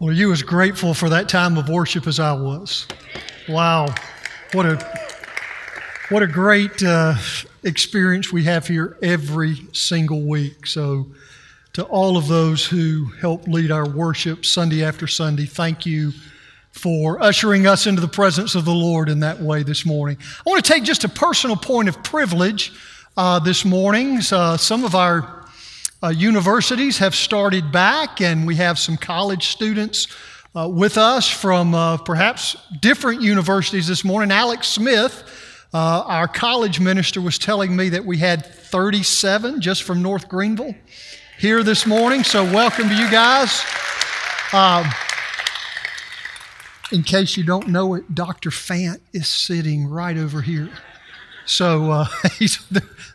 Well, you as grateful for that time of worship as I was? Wow, what a what a great uh, experience we have here every single week. So, to all of those who help lead our worship Sunday after Sunday, thank you for ushering us into the presence of the Lord in that way this morning. I want to take just a personal point of privilege uh, this morning. Uh, some of our uh, universities have started back, and we have some college students uh, with us from uh, perhaps different universities this morning. Alex Smith, uh, our college minister, was telling me that we had 37 just from North Greenville here this morning. So, welcome to you guys. Um, in case you don't know it, Dr. Fant is sitting right over here. So uh, he's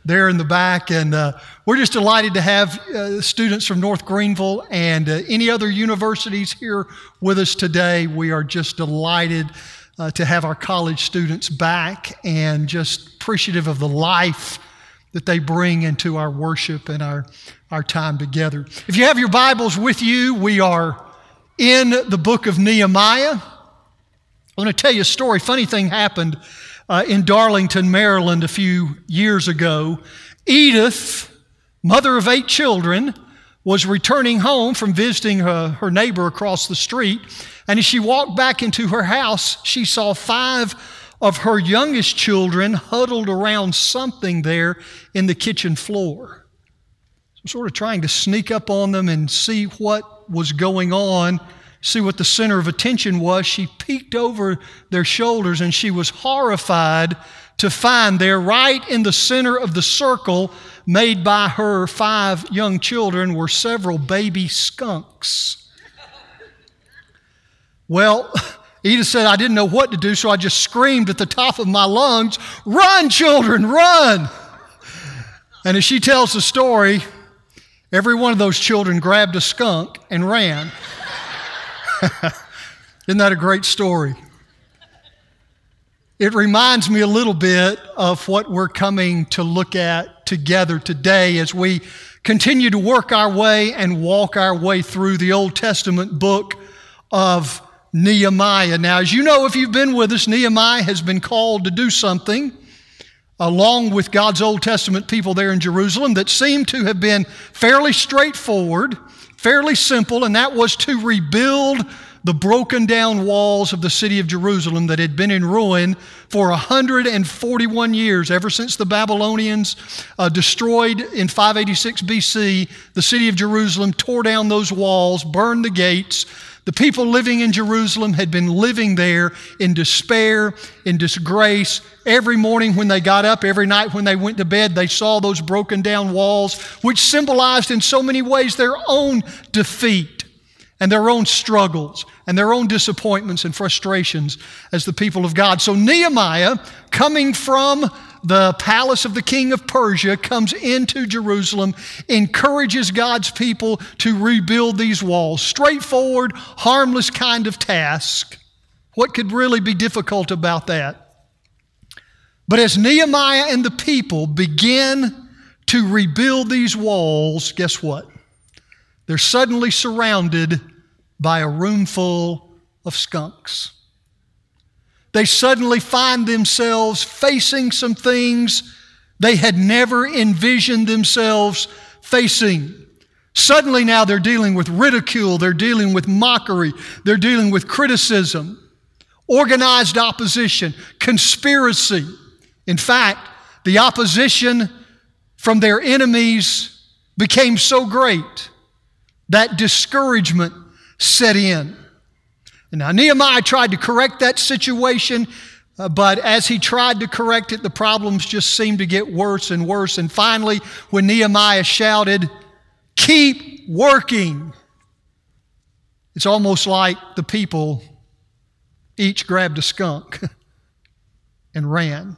there in the back, and uh, we're just delighted to have uh, students from North Greenville and uh, any other universities here with us today. We are just delighted uh, to have our college students back and just appreciative of the life that they bring into our worship and our, our time together. If you have your Bibles with you, we are in the book of Nehemiah. I'm going to tell you a story. Funny thing happened uh, in Darlington, Maryland, a few years ago. Edith, mother of eight children, was returning home from visiting her, her neighbor across the street. And as she walked back into her house, she saw five of her youngest children huddled around something there in the kitchen floor. So, sort of trying to sneak up on them and see what was going on see what the center of attention was, she peeked over their shoulders and she was horrified to find there, right in the center of the circle made by her five young children, were several baby skunks. Well, Edith said, I didn't know what to do, so I just screamed at the top of my lungs, Run, children, run! And as she tells the story, every one of those children grabbed a skunk and ran. Isn't that a great story? It reminds me a little bit of what we're coming to look at together today as we continue to work our way and walk our way through the Old Testament book of Nehemiah. Now, as you know, if you've been with us, Nehemiah has been called to do something along with God's Old Testament people there in Jerusalem that seemed to have been fairly straightforward fairly simple, and that was to rebuild the broken down walls of the city of Jerusalem that had been in ruin for 141 years, ever since the Babylonians uh, destroyed in 586 BC the city of Jerusalem, tore down those walls, burned the gates. The people living in Jerusalem had been living there in despair, in disgrace. Every morning when they got up, every night when they went to bed, they saw those broken down walls, which symbolized in so many ways their own defeat and their own struggles and their own disappointments and frustrations as the people of God. So Nehemiah, coming from the palace of the king of Persia, comes into Jerusalem, encourages God's people to rebuild these walls. Straightforward, harmless kind of task. What could really be difficult about that? But as Nehemiah and the people begin to rebuild these walls, guess what? They're suddenly surrounded by a room full of skunks they suddenly find themselves facing some things they had never envisioned themselves facing. Suddenly, now they're dealing with ridicule, they're dealing with mockery, they're dealing with criticism, organized opposition, conspiracy. In fact, the opposition from their enemies became so great that discouragement set in. And now Nehemiah tried to correct that situation, uh, but as he tried to correct it, the problems just seemed to get worse and worse. And finally, when Nehemiah shouted, Keep working, it's almost like the people each grabbed a skunk and ran.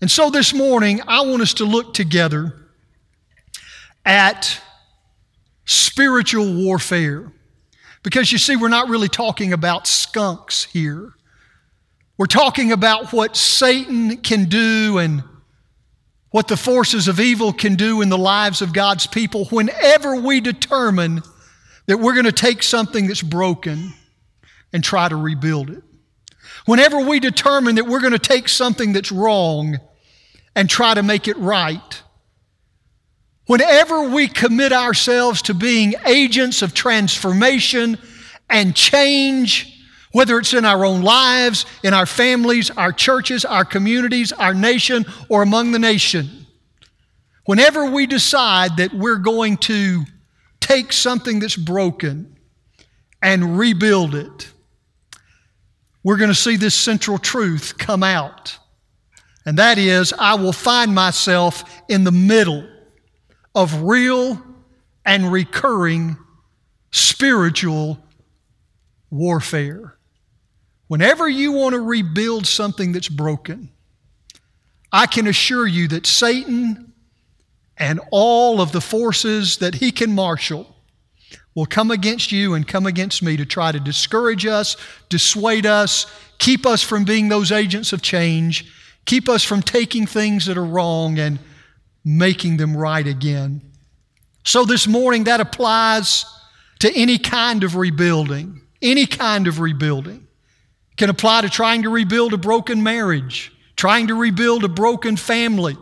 And so this morning, I want us to look together at spiritual warfare. Because you see, we're not really talking about skunks here. We're talking about what Satan can do and what the forces of evil can do in the lives of God's people whenever we determine that we're going to take something that's broken and try to rebuild it. Whenever we determine that we're going to take something that's wrong and try to make it right. Whenever we commit ourselves to being agents of transformation and change, whether it's in our own lives, in our families, our churches, our communities, our nation, or among the nation, whenever we decide that we're going to take something that's broken and rebuild it, we're going to see this central truth come out. And that is, I will find myself in the middle of real and recurring spiritual warfare. Whenever you want to rebuild something that's broken, I can assure you that Satan and all of the forces that he can marshal will come against you and come against me to try to discourage us, dissuade us, keep us from being those agents of change, keep us from taking things that are wrong and making them right again. So this morning, that applies to any kind of rebuilding, any kind of rebuilding. Can apply to trying to rebuild a broken marriage, trying to rebuild a broken family,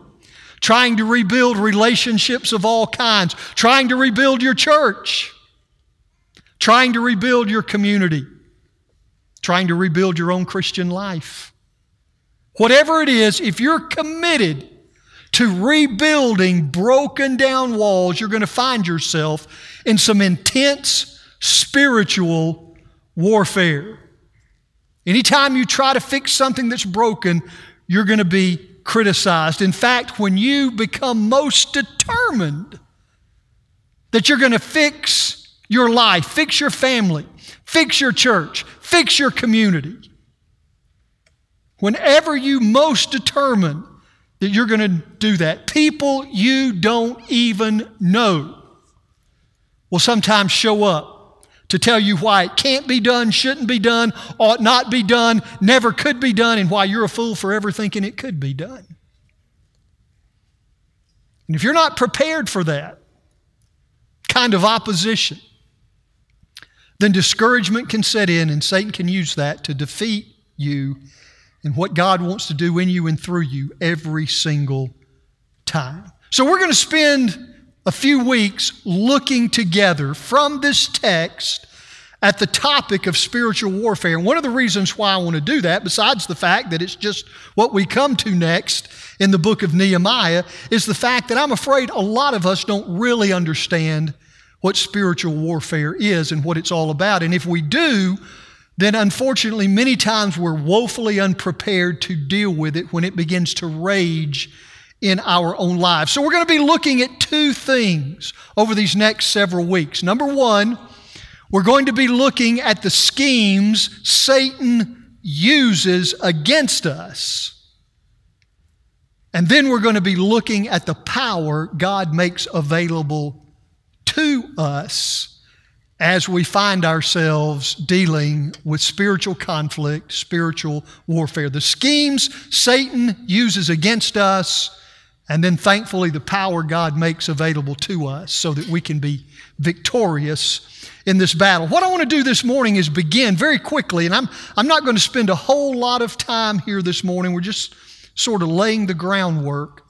trying to rebuild relationships of all kinds, trying to rebuild your church trying to rebuild your community, trying to rebuild your own Christian life. Whatever it is, if you're committed to rebuilding broken down walls, you're going to find yourself in some intense spiritual warfare. Anytime you try to fix something that's broken, you're going to be criticized. In fact, when you become most determined that you're going to fix your life, fix your family, fix your church, fix your community. Whenever you most determine that you're going to do that, people you don't even know will sometimes show up to tell you why it can't be done, shouldn't be done, ought not be done, never could be done, and why you're a fool for ever thinking it could be done. And if you're not prepared for that kind of opposition, then discouragement can set in, and Satan can use that to defeat you and what God wants to do in you and through you every single time. So, we're going to spend a few weeks looking together from this text at the topic of spiritual warfare. And one of the reasons why I want to do that, besides the fact that it's just what we come to next in the book of Nehemiah, is the fact that I'm afraid a lot of us don't really understand what spiritual warfare is and what it's all about. And if we do, then unfortunately, many times we're woefully unprepared to deal with it when it begins to rage in our own lives. So, we're going to be looking at two things over these next several weeks. Number one, we're going to be looking at the schemes Satan uses against us. And then we're going to be looking at the power God makes available to us as we find ourselves dealing with spiritual conflict, spiritual warfare. The schemes Satan uses against us, and then thankfully the power God makes available to us so that we can be victorious in this battle. What I want to do this morning is begin very quickly, and I'm, I'm not going to spend a whole lot of time here this morning. We're just sort of laying the groundwork.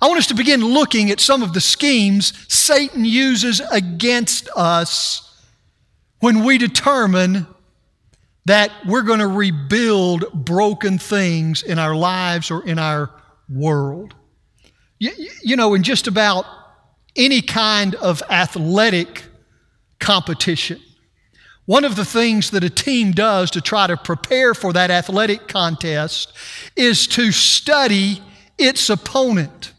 I want us to begin looking at some of the schemes Satan uses against us when we determine that we're going to rebuild broken things in our lives or in our world. You, you, know, in just about any kind of athletic competition, one of the things that a team does to try to prepare for that athletic contest is to study its opponent.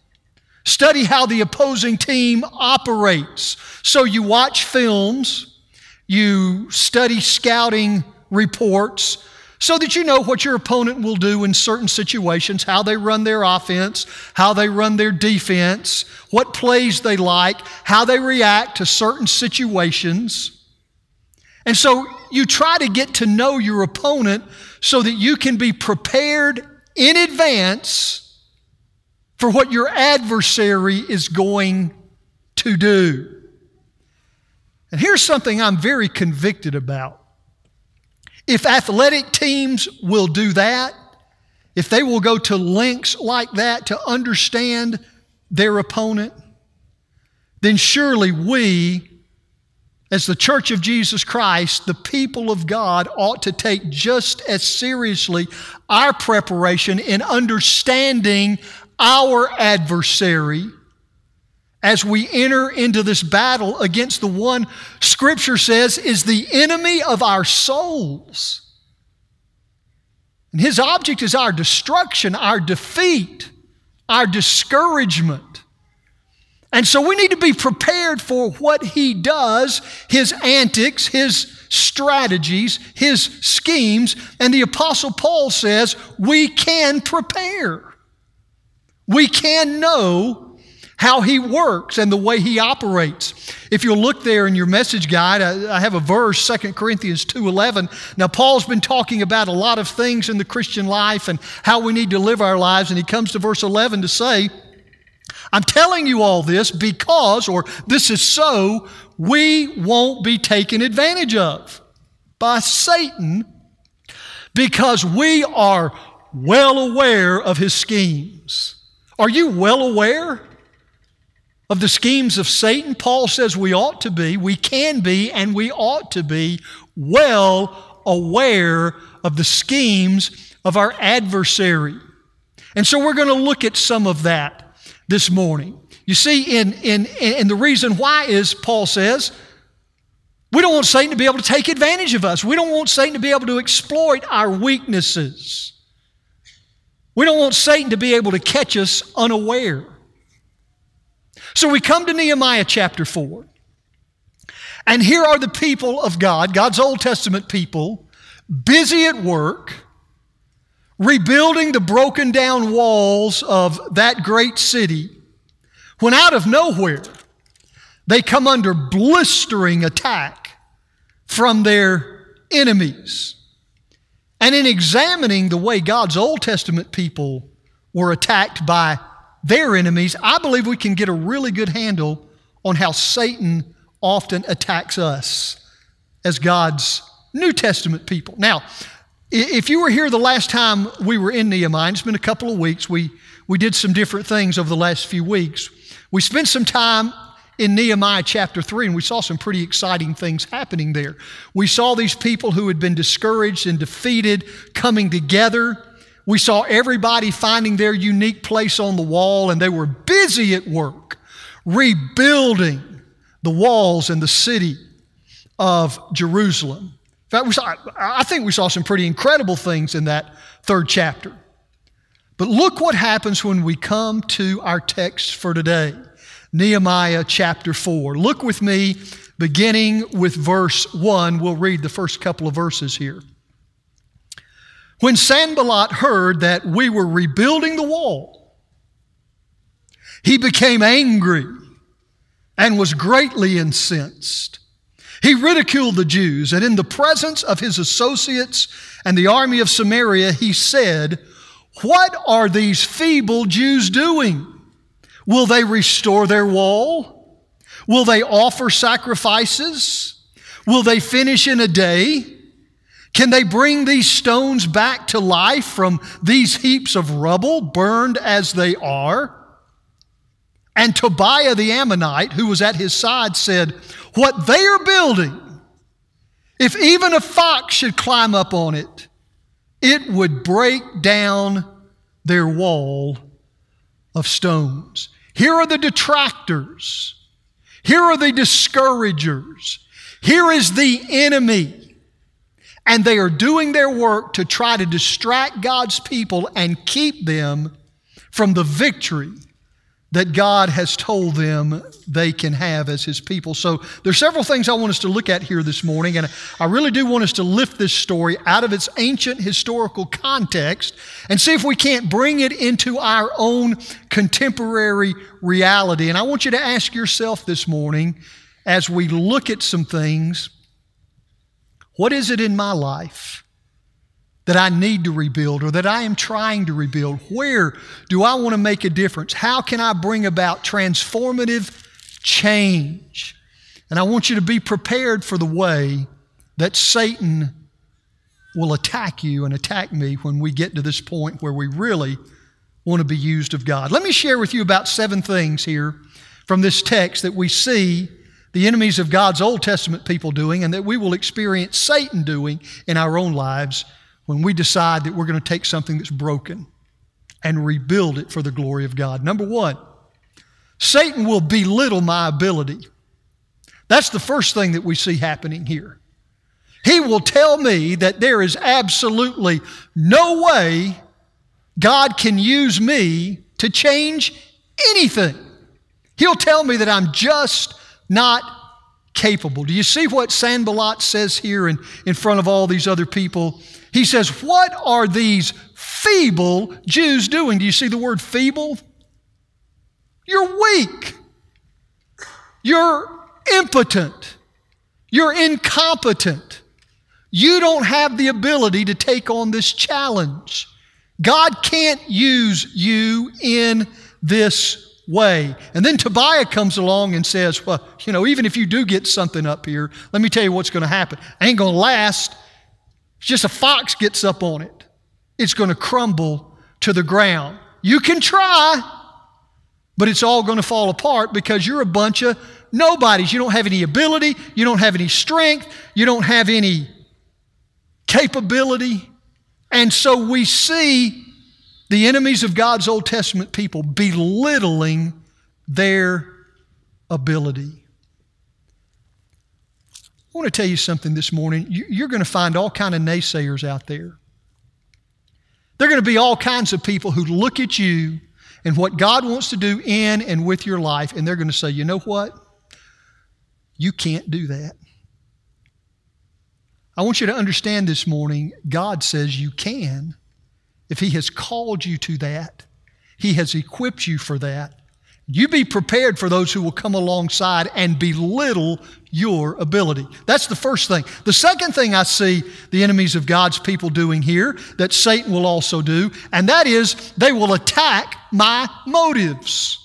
Study how the opposing team operates. So you watch films, you study scouting reports, so that you know what your opponent will do in certain situations, how they run their offense, how they run their defense, what plays they like, how they react to certain situations. And so you try to get to know your opponent so that you can be prepared in advance for what your adversary is going to do. And here's something I'm very convicted about. If athletic teams will do that, if they will go to lengths like that to understand their opponent, then surely we, as the Church of Jesus Christ, the people of God, ought to take just as seriously our preparation in understanding our adversary as we enter into this battle against the one Scripture says is the enemy of our souls. And his object is our destruction, our defeat, our discouragement. And so we need to be prepared for what he does, his antics, his strategies, his schemes. And the Apostle Paul says we can prepare. We can know how he works and the way he operates. If you'll look there in your message guide, I, have a verse, 2 Corinthians 2.11. Now, Paul's been talking about a lot of things in the Christian life and how we need to live our lives, and he comes to verse 11 to say, I'm telling you all this because, or this is so, we won't be taken advantage of by Satan because we are well aware of his schemes. Are you well aware of the schemes of Satan? Paul says we ought to be, we can be, and we ought to be well aware of the schemes of our adversary. And so we're going to look at some of that this morning. You see, in, in, in the reason why is, Paul says, we don't want Satan to be able to take advantage of us. We don't want Satan to be able to exploit our weaknesses. We don't want Satan to be able to catch us unaware. So we come to Nehemiah chapter 4. And here are the people of God, God's Old Testament people, busy at work rebuilding the broken down walls of that great city, when out of nowhere they come under blistering attack from their enemies. And in examining the way God's Old Testament people were attacked by their enemies, I believe we can get a really good handle on how Satan often attacks us as God's New Testament people. Now, if you were here the last time we were in Nehemiah, it's been a couple of weeks, we, we did some different things over the last few weeks. We spent some time in Nehemiah chapter 3, and we saw some pretty exciting things happening there. We saw these people who had been discouraged and defeated coming together. We saw everybody finding their unique place on the wall, and they were busy at work rebuilding the walls and the city of Jerusalem. In fact, we saw, I think we saw some pretty incredible things in that third chapter. But look what happens when we come to our text for today Nehemiah chapter 4. Look with me, beginning with verse 1. We'll read the first couple of verses here. When Sanballat heard that we were rebuilding the wall, he became angry and was greatly incensed. He ridiculed the Jews, and in the presence of his associates and the army of Samaria, he said, What are these feeble Jews doing? Will they restore their wall? Will they offer sacrifices? Will they finish in a day? Can they bring these stones back to life from these heaps of rubble, burned as they are? And Tobiah the Ammonite, who was at his side, said, What they are building, if even a fox should climb up on it, it would break down their wall of stones. Here are the detractors. Here are the discouragers. Here is the enemy. And they are doing their work to try to distract God's people and keep them from the victory that God has told them they can have as His people. So there's several things I want us to look at here this morning, and I really do want us to lift this story out of its ancient historical context and see if we can't bring it into our own contemporary reality. And I want you to ask yourself this morning as we look at some things, what is it in my life that I need to rebuild or that I am trying to rebuild? Where do I want to make a difference? How can I bring about transformative change? And I want you to be prepared for the way that Satan will attack you and attack me when we get to this point where we really want to be used of God. Let me share with you about seven things here from this text that we see the enemies of God's Old Testament people doing and that we will experience Satan doing in our own lives when we decide that we're going to take something that's broken and rebuild it for the glory of God. Number one, Satan will belittle my ability. That's the first thing that we see happening here. He will tell me that there is absolutely no way God can use me to change anything. He'll tell me that I'm just not capable. Do you see what Sanballat says here in, in front of all these other people? He says, What are these feeble Jews doing? Do you see the word feeble? You're weak. You're impotent. You're incompetent. You don't have the ability to take on this challenge. God can't use you in this way. And then Tobiah comes along and says, Well, you know, even if you do get something up here, let me tell you what's going to happen. Ain't going to last. It's just a fox gets up on it, it's going to crumble to the ground. You can try, but it's all going to fall apart because you're a bunch of nobodies. You don't have any ability, you don't have any strength, you don't have any capability. And so we see the enemies of God's Old Testament people belittling their ability. I want to tell you something this morning. You're going to find all kind of naysayers out there. There are going to be all kinds of people who look at you and what God wants to do in and with your life, and they're going to say, you know what? You can't do that. I want you to understand this morning God says you can. If He has called you to that, He has equipped you for that. You be prepared for those who will come alongside and belittle your ability. That's the first thing. The second thing I see the enemies of God's people doing here that Satan will also do, and that is they will attack my motives.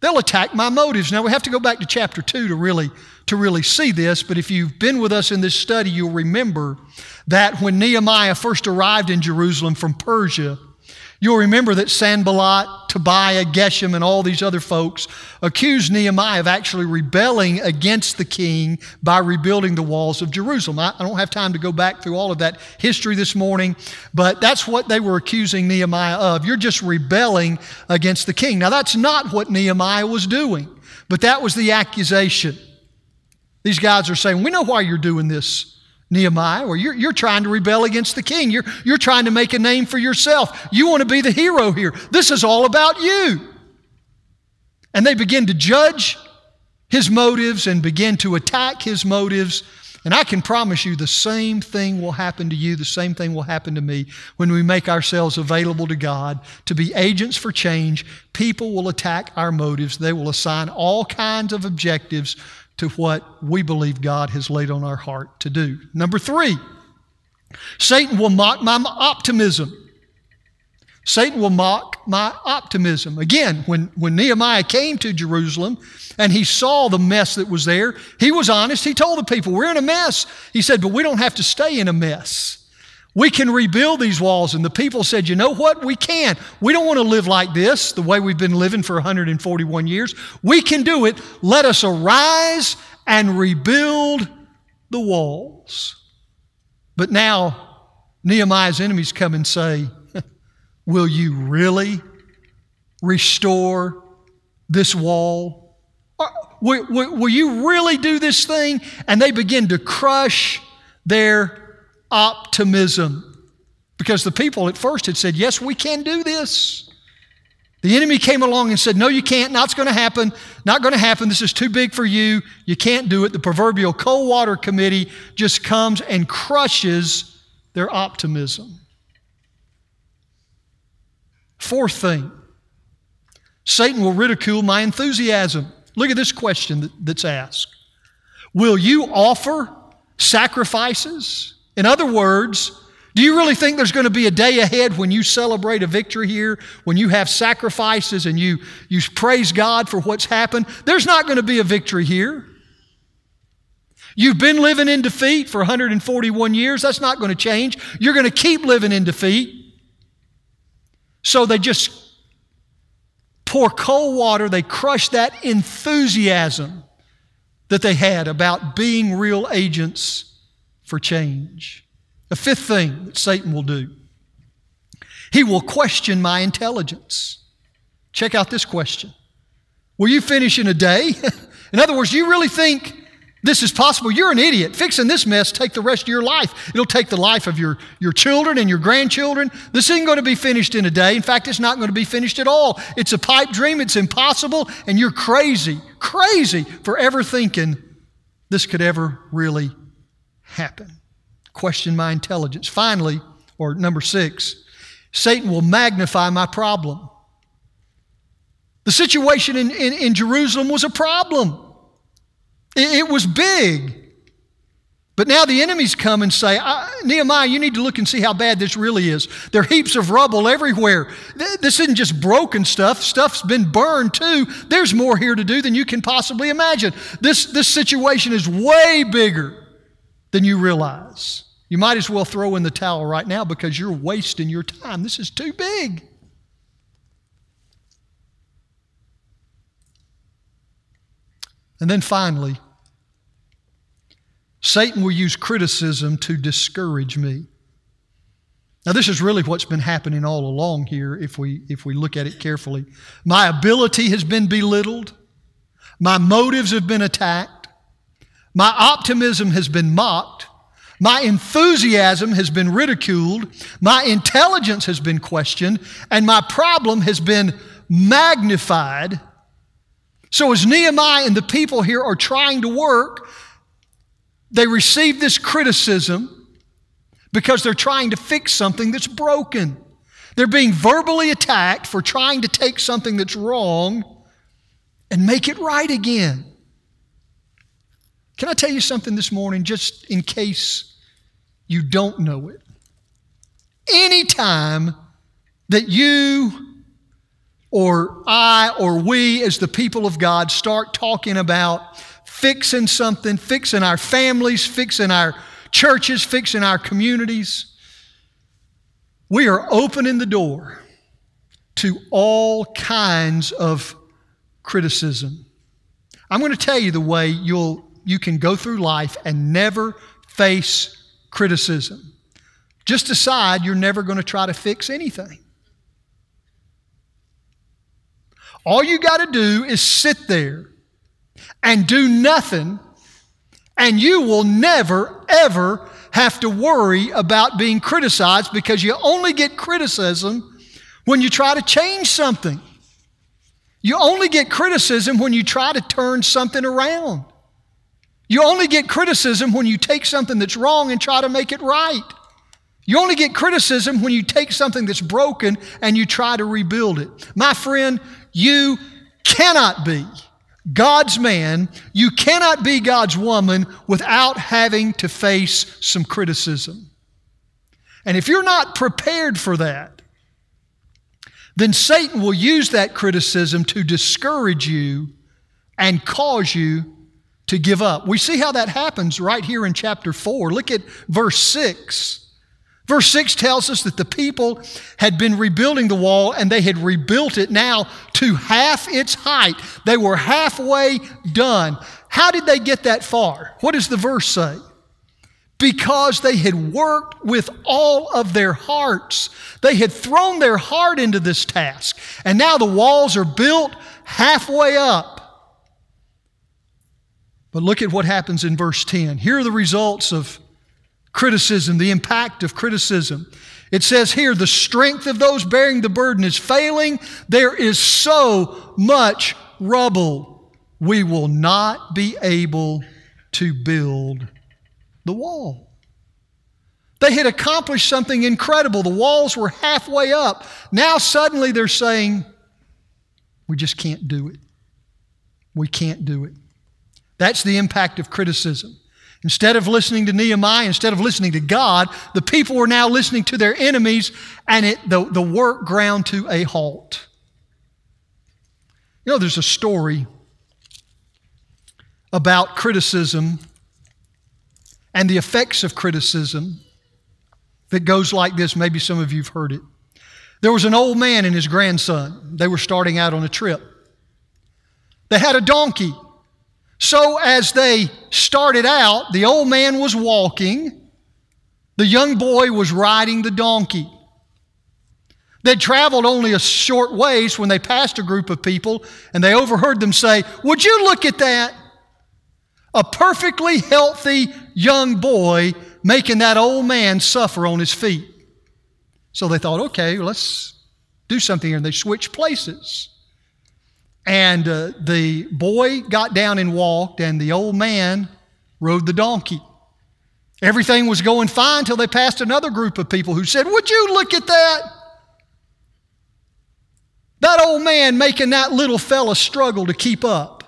They'll attack my motives. Now we have to go back to chapter 2 to really to really see this, but if you've been with us in this study, you'll remember that when Nehemiah first arrived in Jerusalem from Persia, You'll remember that Sanballat, Tobiah, Geshem, and all these other folks accused Nehemiah of actually rebelling against the king by rebuilding the walls of Jerusalem. I, I, don't have time to go back through all of that history this morning, but that's what they were accusing Nehemiah of. You're just rebelling against the king. Now, that's not what Nehemiah was doing, but that was the accusation. These guys are saying, We know why you're doing this, Nehemiah, or you're, you're trying to rebel against the king. You're, you're trying to make a name for yourself. You want to be the hero here. This is all about you. And they begin to judge his motives and begin to attack his motives. And I can promise you the same thing will happen to you, the same thing will happen to me when we make ourselves available to God to be agents for change. People will attack our motives, they will assign all kinds of objectives to what we believe God has laid on our heart to do. Number three, Satan will mock my optimism. Satan will mock my optimism. Again, when, when Nehemiah came to Jerusalem and he saw the mess that was there, he was honest. He told the people, We're in a mess. He said, But we don't have to stay in a mess. We can rebuild these walls. And the people said, You know what? We can. We don't want to live like this, the way we've been living for 141 years. We can do it. Let us arise and rebuild the walls. But now, Nehemiah's enemies come and say, Will you really restore this wall? Will, will, will you really do this thing? And they begin to crush their optimism. Because the people at first had said, Yes, we can do this. The enemy came along and said, No, you can't. Not going to happen. Not going to happen. This is too big for you. You can't do it. The proverbial cold water committee just comes and crushes their optimism. Fourth thing Satan will ridicule my enthusiasm. Look at this question that's asked Will you offer sacrifices? In other words, do you really think there's going to be a day ahead when you celebrate a victory here, when you have sacrifices and you, you praise God for what's happened? There's not going to be a victory here. You've been living in defeat for 141 years. That's not going to change. You're going to keep living in defeat. So they just pour cold water, they crush that enthusiasm that they had about being real agents for change. The fifth thing that Satan will do he will question my intelligence. Check out this question Will you finish in a day? in other words, you really think this is possible. You're an idiot. Fixing this mess take the rest of your life. It'll take the life of your, your children and your grandchildren. This isn't going to be finished in a day. In fact, it's not going to be finished at all. It's a pipe dream. It's impossible. And you're crazy, crazy for ever thinking this could ever really happen. Question my intelligence. Finally, or number six, Satan will magnify my problem. The situation in, in, in Jerusalem was a problem. It, it was big. But now the enemies come and say, Nehemiah, you need to look and see how bad this really is. There are heaps of rubble everywhere. This isn't just broken stuff, stuff's been burned too. There's more here to do than you can possibly imagine. This, this situation is way bigger than you realize. You might as well throw in the towel right now because you're wasting your time. This is too big. And then finally, Satan will use criticism to discourage me. Now, this is really what's been happening all along here if we, if we look at it carefully. My ability has been belittled, my motives have been attacked, my optimism has been mocked, my enthusiasm has been ridiculed, my intelligence has been questioned, and my problem has been magnified so, as Nehemiah and the people here are trying to work, they receive this criticism because they're trying to fix something that's broken. They're being verbally attacked for trying to take something that's wrong and make it right again. Can I tell you something this morning, just in case you don't know it? Anytime that you or I or we as the people of God start talking about fixing something, fixing our families, fixing our churches, fixing our communities, we are opening the door to all kinds of criticism. I'm going to tell you the way you'll, you can go through life and never face criticism. Just decide you're never going to try to fix anything. All you got to do is sit there and do nothing, and you will never, ever have to worry about being criticized because you only get criticism when you try to change something. You only get criticism when you try to turn something around. You only get criticism when you take something that's wrong and try to make it right. You only get criticism when you take something that's broken and you try to rebuild it. My friend, you cannot be God's man, you cannot be God's woman without having to face some criticism. And if you're not prepared for that, then Satan will use that criticism to discourage you and cause you to give up. We see how that happens right here in chapter 4. Look at verse 6. Verse 6 tells us that the people had been rebuilding the wall and they had rebuilt it now to half its height. They were halfway done. How did they get that far? What does the verse say? Because they had worked with all of their hearts. They had thrown their heart into this task. And now the walls are built halfway up. But look at what happens in verse 10. Here are the results of criticism, the impact of criticism. It says here, the strength of those bearing the burden is failing. There is so much rubble. We will not be able to build the wall. They had accomplished something incredible. The walls were halfway up. Now suddenly they're saying, we just can't do it. We can't do it. That's the impact of criticism. Instead of listening to Nehemiah, instead of listening to God, the people were now listening to their enemies, and it, the, the work ground to a halt. You know, there's a story about criticism and the effects of criticism that goes like this. Maybe some of you have heard it. There was an old man and his grandson. They were starting out on a trip. They had a donkey. So as they started out, the old man was walking, the young boy was riding the donkey. They'd traveled only a short ways when they passed a group of people and they overheard them say, Would you look at that? A perfectly healthy young boy making that old man suffer on his feet. So they thought, okay, let's do something here. And they switched places. And uh, the boy got down and walked, and the old man rode the donkey. Everything was going fine until they passed another group of people who said, Would you look at that? That old man making that little fella struggle to keep up.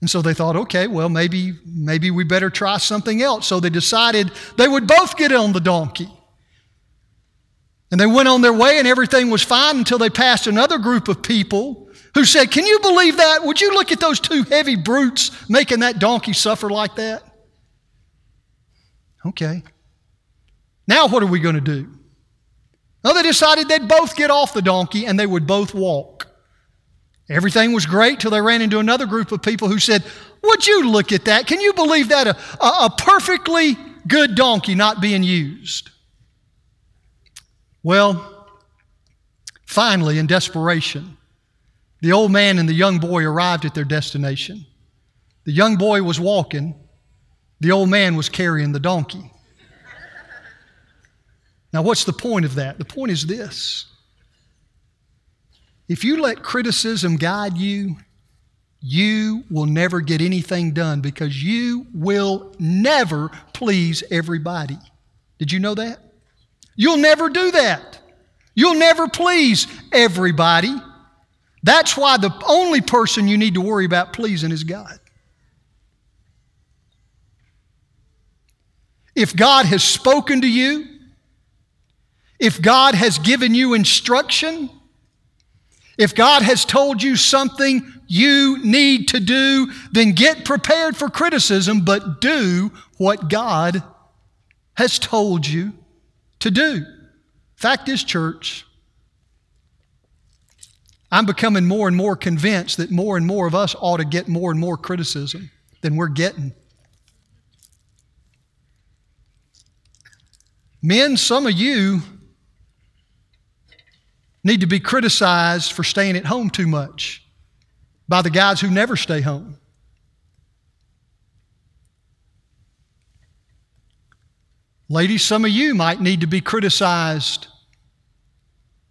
And so they thought, okay, well, maybe, maybe we better try something else. So they decided they would both get on the donkey. And they went on their way, and everything was fine until they passed another group of people who said, Can you believe that? Would you look at those two heavy brutes making that donkey suffer like that? Okay. Now, what are we going to do? Well, they decided they'd both get off the donkey and they would both walk. Everything was great till they ran into another group of people who said, Would you look at that? Can you believe that? A, a, a perfectly good donkey not being used. Well, finally, in desperation, the old man and the young boy arrived at their destination. The young boy was walking, the old man was carrying the donkey. Now, what's the point of that? The point is this if you let criticism guide you, you will never get anything done because you will never please everybody. Did you know that? You'll never do that. You'll never please everybody. That's why the only person you need to worry about pleasing is God. If God has spoken to you, if God has given you instruction, if God has told you something you need to do, then get prepared for criticism, but do what God has told you to do. Fact is, church, I'm becoming more and more convinced that more and more of us ought to get more and more criticism than we're getting. Men, some of you need to be criticized for staying at home too much by the guys who never stay home. Ladies, some of you might need to be criticized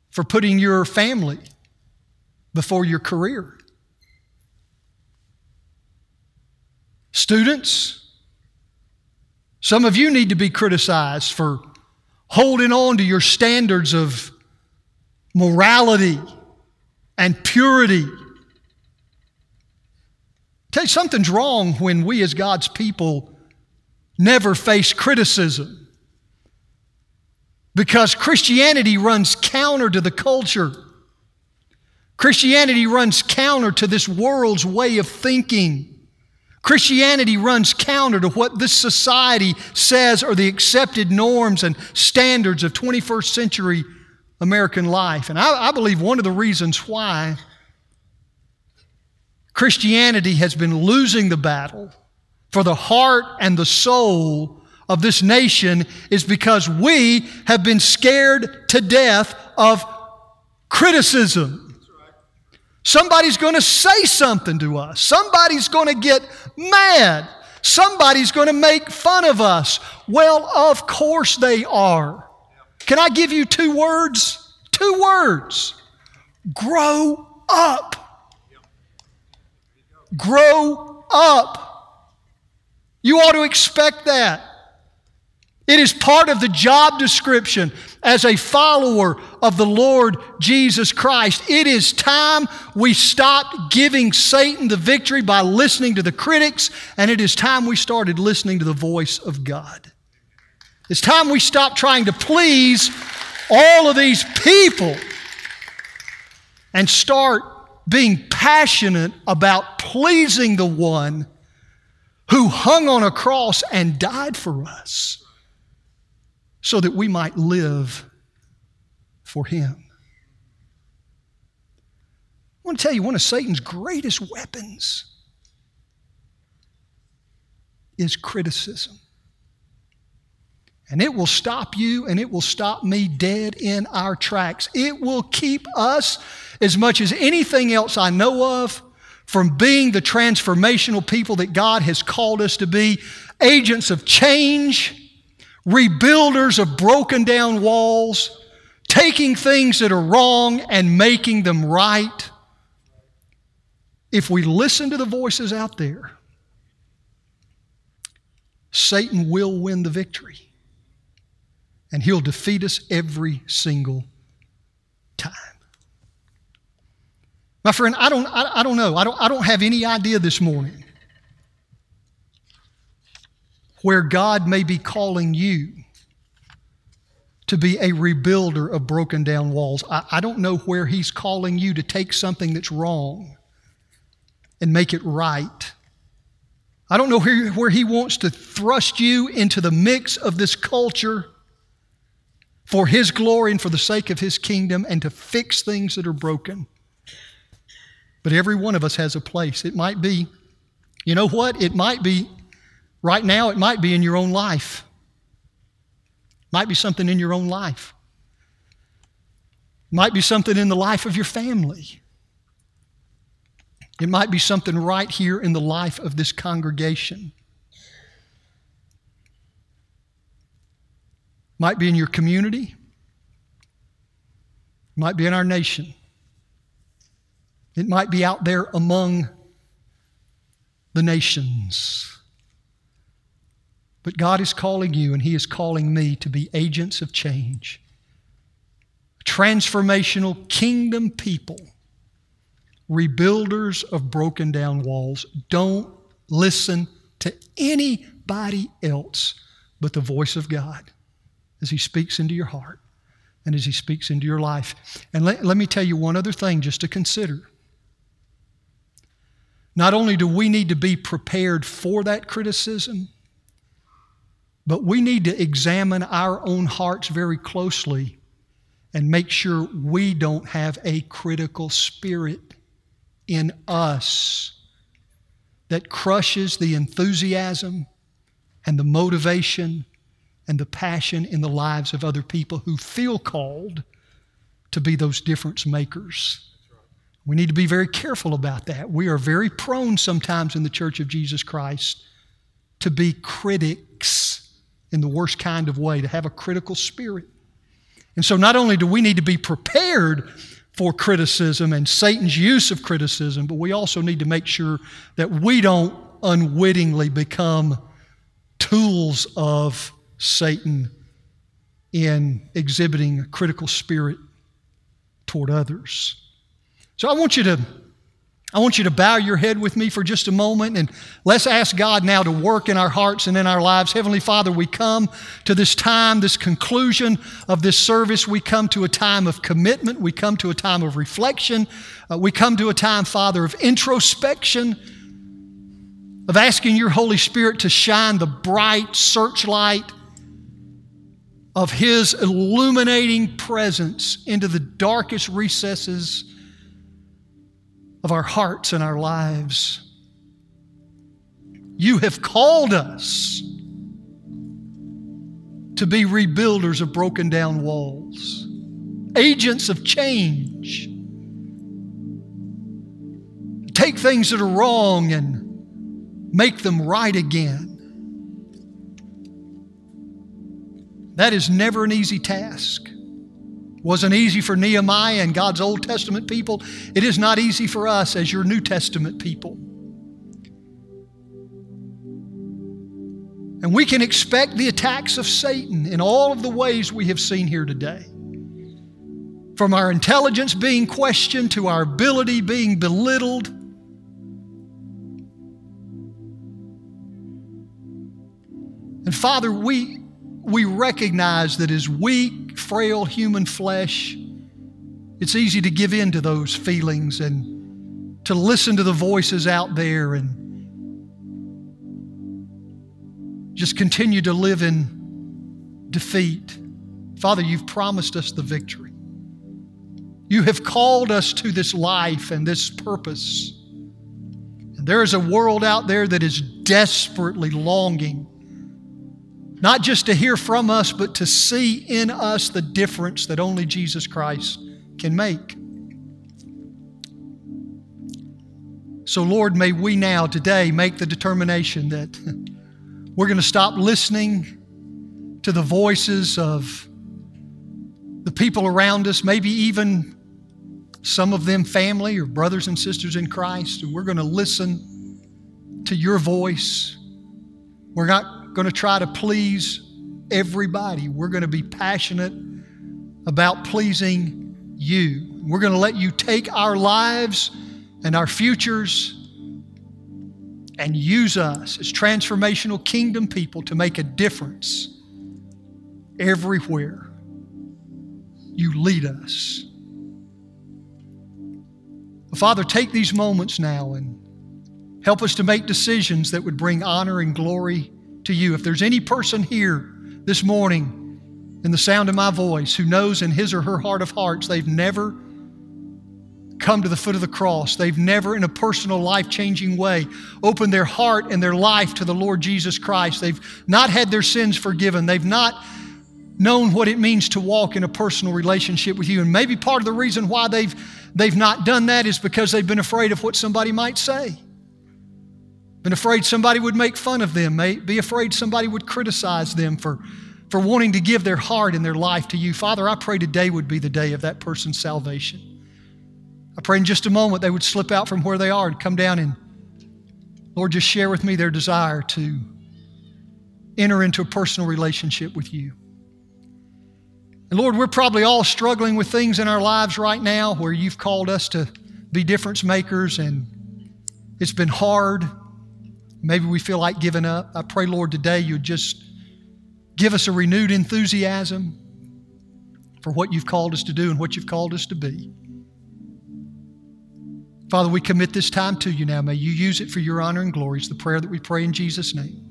for putting your family before your career. Students, some of you need to be criticized for holding on to your standards of morality and purity. Tell you something's wrong when we as God's people never face criticism. Because Christianity runs counter to the culture. Christianity runs counter to this world's way of thinking. Christianity runs counter to what this society says are the accepted norms and standards of 21st century American life. And I, I believe one of the reasons why Christianity has been losing the battle for the heart and the soul of this nation is because we have been scared to death of criticism. Somebody's going to say something to us. Somebody's going to get mad. Somebody's going to make fun of us. Well, of course they are. Can I give you two words? Two words. Grow up. Grow up. You ought to expect that. It is part of the job description as a follower of the Lord Jesus Christ. It is time we stop giving Satan the victory by listening to the critics, and it is time we started listening to the voice of God. It's time we stop trying to please all of these people and start being passionate about pleasing the one who hung on a cross and died for us so that we might live for him. I want to tell you one of Satan's greatest weapons is criticism. And it will stop you and it will stop me dead in our tracks. It will keep us, as much as anything else I know of, from being the transformational people that God has called us to be, agents of change, rebuilders of broken down walls, taking things that are wrong and making them right. If we listen to the voices out there, Satan will win the victory. And he'll defeat us every single time. My friend, I don't, I, I don't know. I don't, I don't have any idea this morning where God may be calling you to be a rebuilder of broken down walls. I, I don't know where He's calling you to take something that's wrong and make it right. I don't know where, where He wants to thrust you into the mix of this culture for His glory and for the sake of His kingdom and to fix things that are broken. But every one of us has a place. It might be, you know what? It might be, right now, it might be in your own life. Might be something in your own life. Might be something in the life of your family. It might be something right here in the life of this congregation. Might be in your community. Might be in our nation. It might be out there among the nations. But God is calling you and He is calling me to be agents of change, transformational kingdom people, rebuilders of broken down walls. Don't listen to anybody else but the voice of God as He speaks into your heart and as He speaks into your life. And let, let me tell you one other thing just to consider. Not only do we need to be prepared for that criticism, but we need to examine our own hearts very closely and make sure we don't have a critical spirit in us that crushes the enthusiasm and the motivation and the passion in the lives of other people who feel called to be those difference makers. We need to be very careful about that. We are very prone sometimes in the Church of Jesus Christ to be critics in the worst kind of way, to have a critical spirit. And so, not only do we need to be prepared for criticism and Satan's use of criticism, but we also need to make sure that we don't unwittingly become tools of Satan in exhibiting a critical spirit toward others. So I want you to I want you to bow your head with me for just a moment and let's ask God now to work in our hearts and in our lives. Heavenly Father, we come to this time, this conclusion of this service. We come to a time of commitment. We come to a time of reflection. Uh, we come to a time, Father, of introspection, of asking your Holy Spirit to shine the bright searchlight of His illuminating presence into the darkest recesses of our hearts and our lives. You have called us to be rebuilders of broken down walls, agents of change. Take things that are wrong and make them right again. That is never an easy task wasn't easy for Nehemiah and God's Old Testament people. It is not easy for us as your New Testament people. And we can expect the attacks of Satan in all of the ways we have seen here today. From our intelligence being questioned to our ability being belittled. And Father, we, we recognize that as weak, frail human flesh, it's easy to give in to those feelings and to listen to the voices out there and just continue to live in defeat. Father, you've promised us the victory. You have called us to this life and this purpose. And there is a world out there that is desperately longing not just to hear from us, but to see in us the difference that only Jesus Christ can make. So, Lord, may we now, today, make the determination that we're going to stop listening to the voices of the people around us, maybe even some of them family or brothers and sisters in Christ, and we're going to listen to your voice. We're not going to try to please everybody. We're going to be passionate about pleasing you. We're going to let you take our lives and our futures and use us as transformational kingdom people to make a difference everywhere you lead us. Father, take these moments now and help us to make decisions that would bring honor and glory to you. If there's any person here this morning in the sound of my voice who knows in his or her heart of hearts they've never come to the foot of the cross. They've never, in a personal, life changing way, opened their heart and their life to the Lord Jesus Christ. They've not had their sins forgiven. They've not known what it means to walk in a personal relationship with you. And maybe part of the reason why they've, they've not done that is because they've been afraid of what somebody might say. Been afraid somebody would make fun of them, may be afraid somebody would criticize them for, for wanting to give their heart and their life to you. Father, I pray today would be the day of that person's salvation. I pray in just a moment they would slip out from where they are and come down and, Lord, just share with me their desire to enter into a personal relationship with you. And Lord, we're probably all struggling with things in our lives right now where you've called us to be difference makers and it's been hard. Maybe we feel like giving up. I pray, Lord, today you'd just give us a renewed enthusiasm for what you've called us to do and what you've called us to be. Father, we commit this time to you now. May you use it for your honor and glory. It's the prayer that we pray in Jesus' name.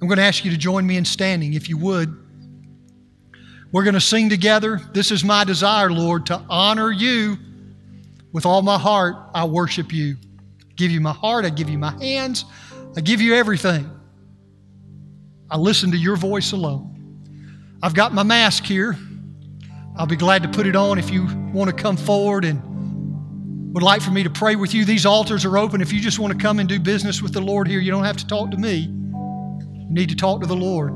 I'm going to ask you to join me in standing, if you would. We're going to sing together. This is my desire, Lord, to honor you with all my heart. I worship you. I give you my heart. I give you my hands. I give you everything. I listen to your voice alone. I've got my mask here. I'll be glad to put it on if you want to come forward and would like for me to pray with you, these altars are open. If you just want to come and do business with the Lord here, you don't have to talk to me. You need to talk to the Lord.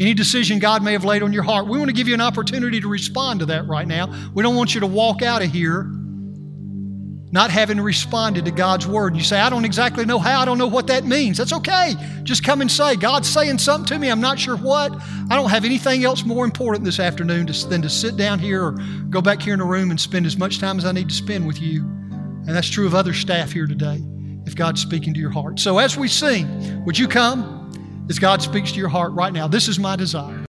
Any decision God may have laid on your heart, we want to give you an opportunity to respond to that right now. We don't want you to walk out of here not having responded to God's word. You say, I don't exactly know how, I don't know what that means. That's okay. Just come and say, God's saying something to me, I'm not sure what. I don't have anything else more important this afternoon than to sit down here or go back here in the room and spend as much time as I need to spend with you. And that's true of other staff here today, if God's speaking to your heart. So as we sing, would you come as God speaks to your heart right now? This is my desire.